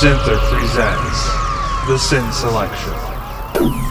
Synther presents the Sin Selection.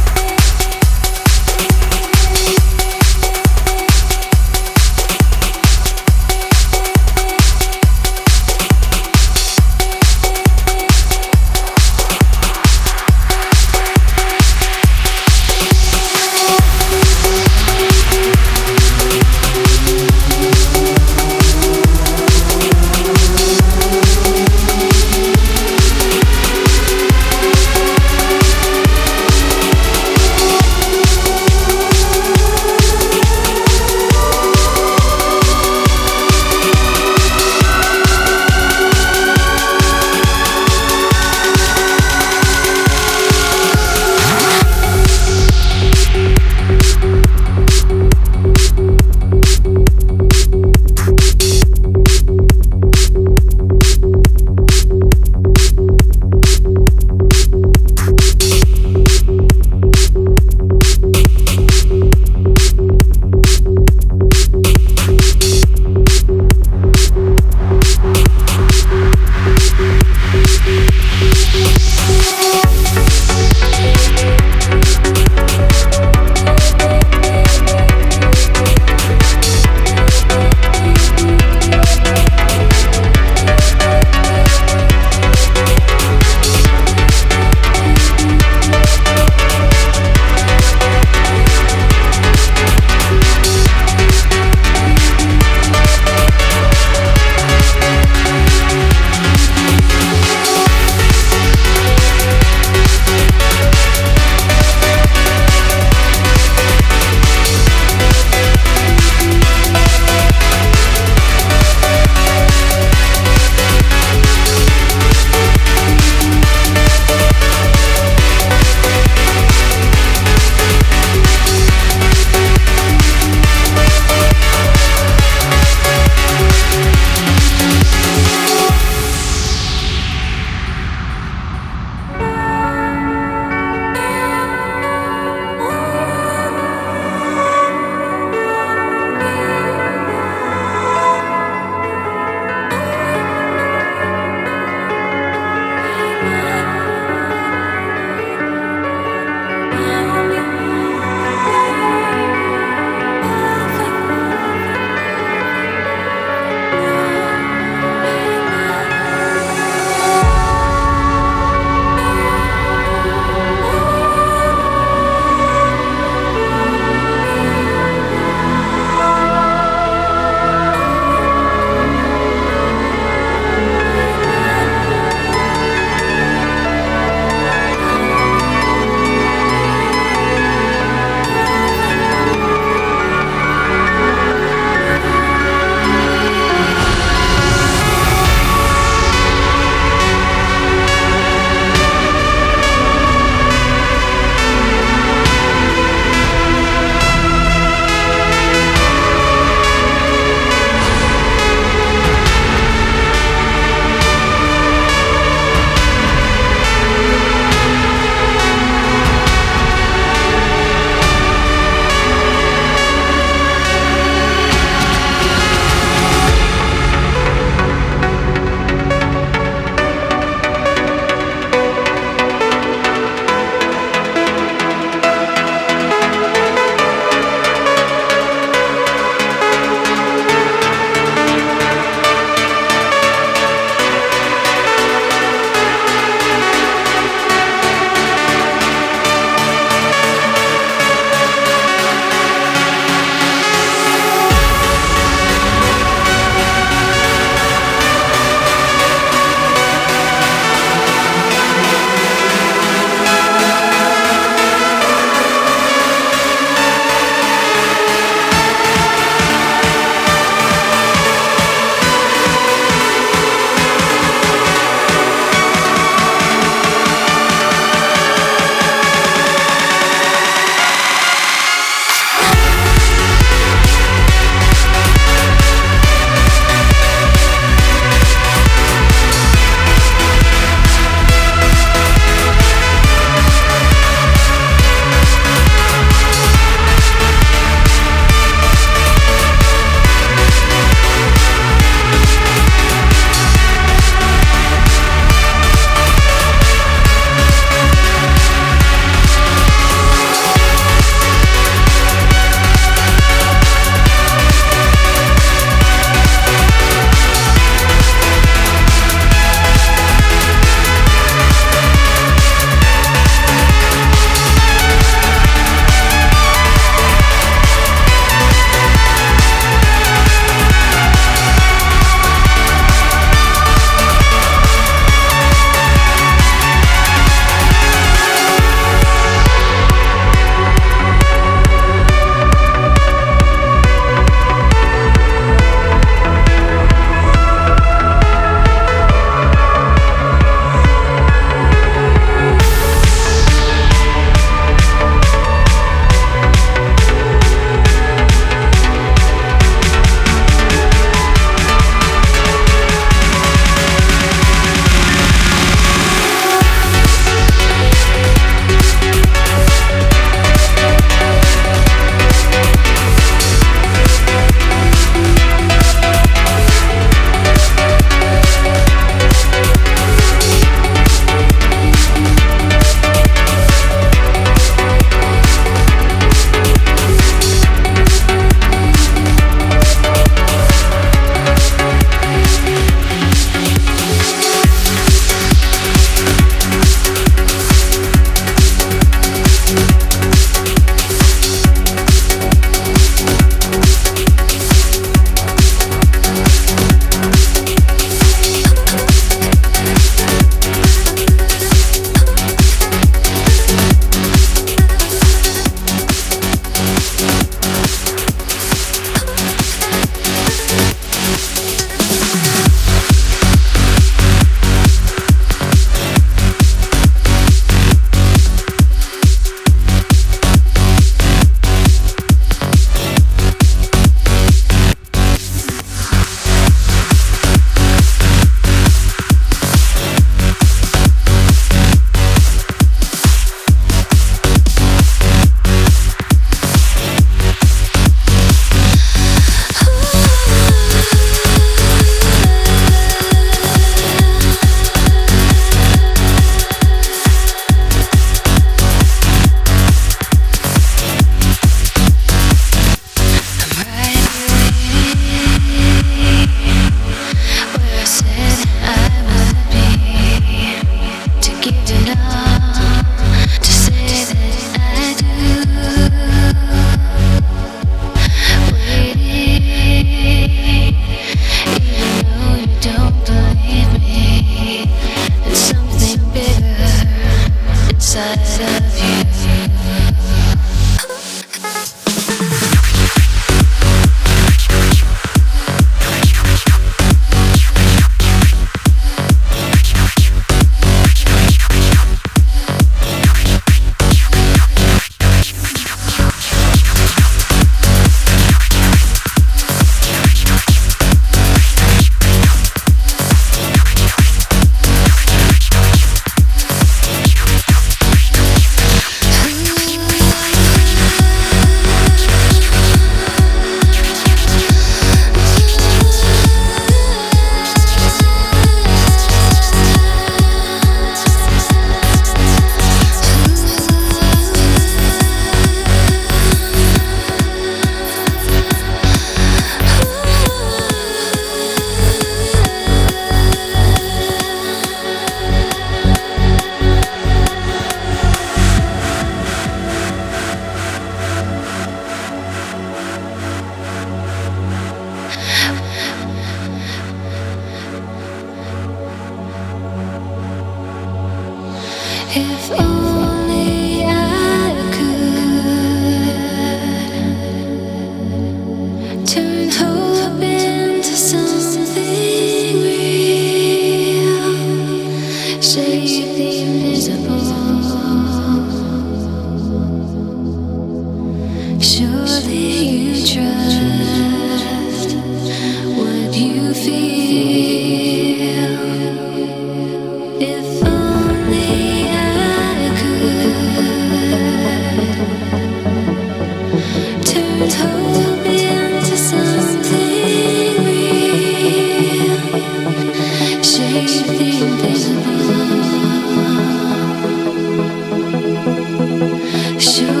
Sure.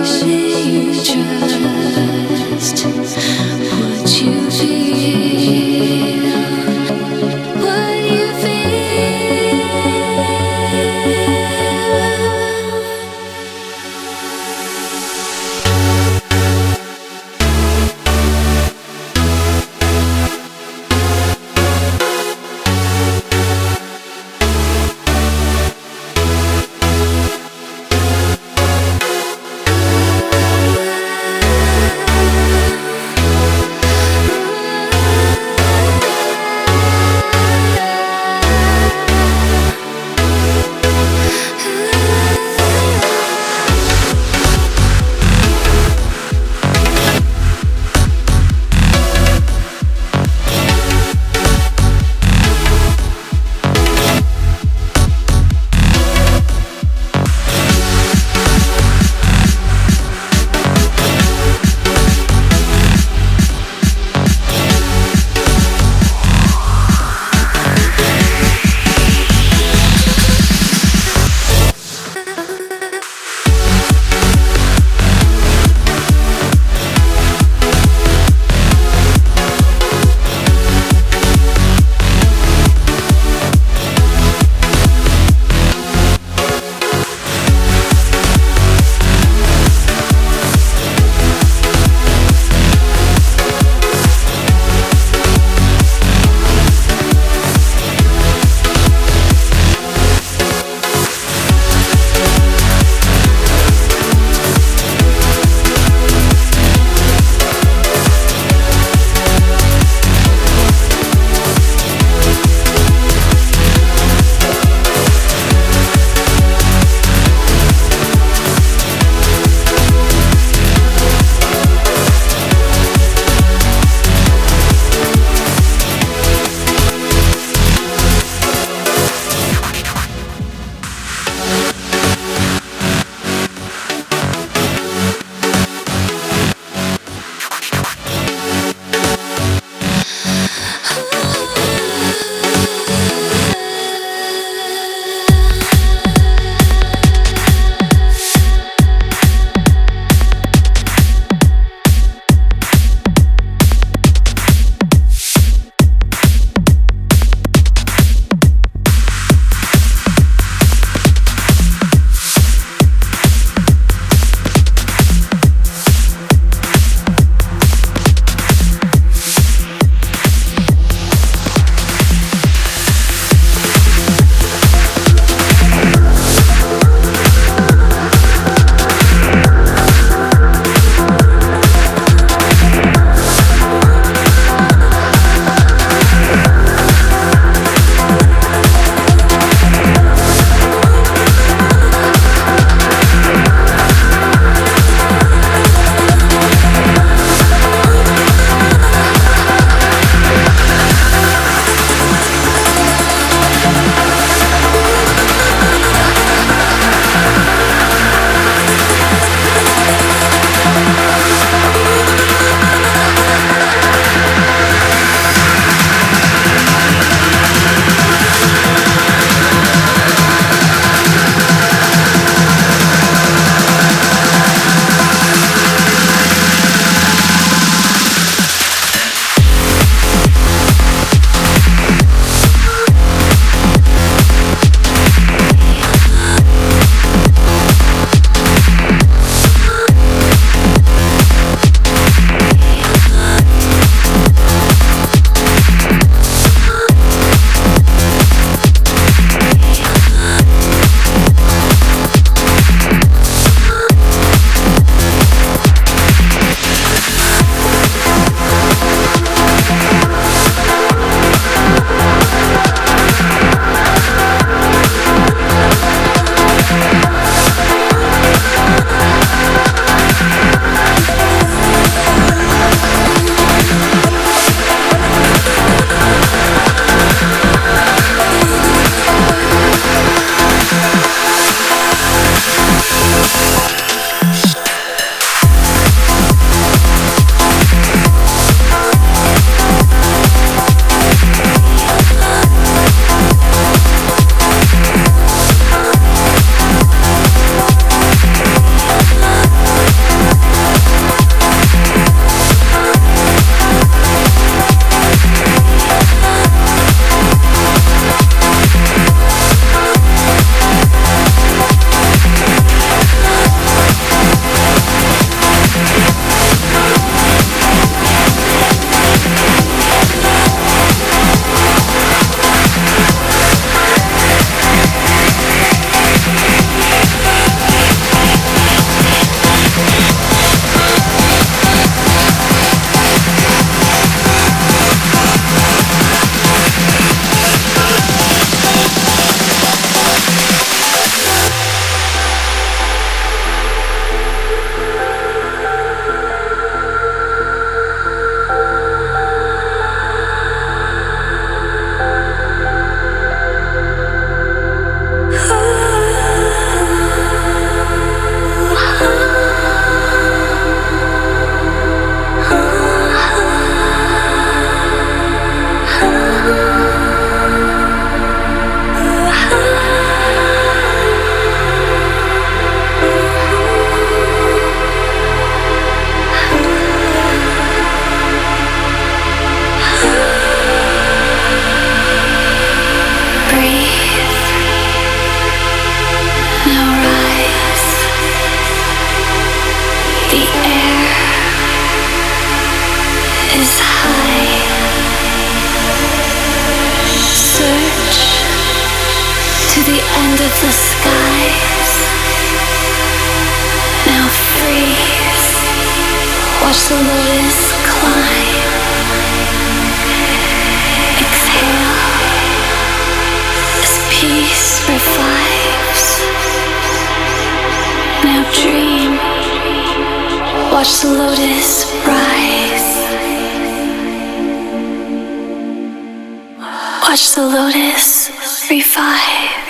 Watch the lotus revive.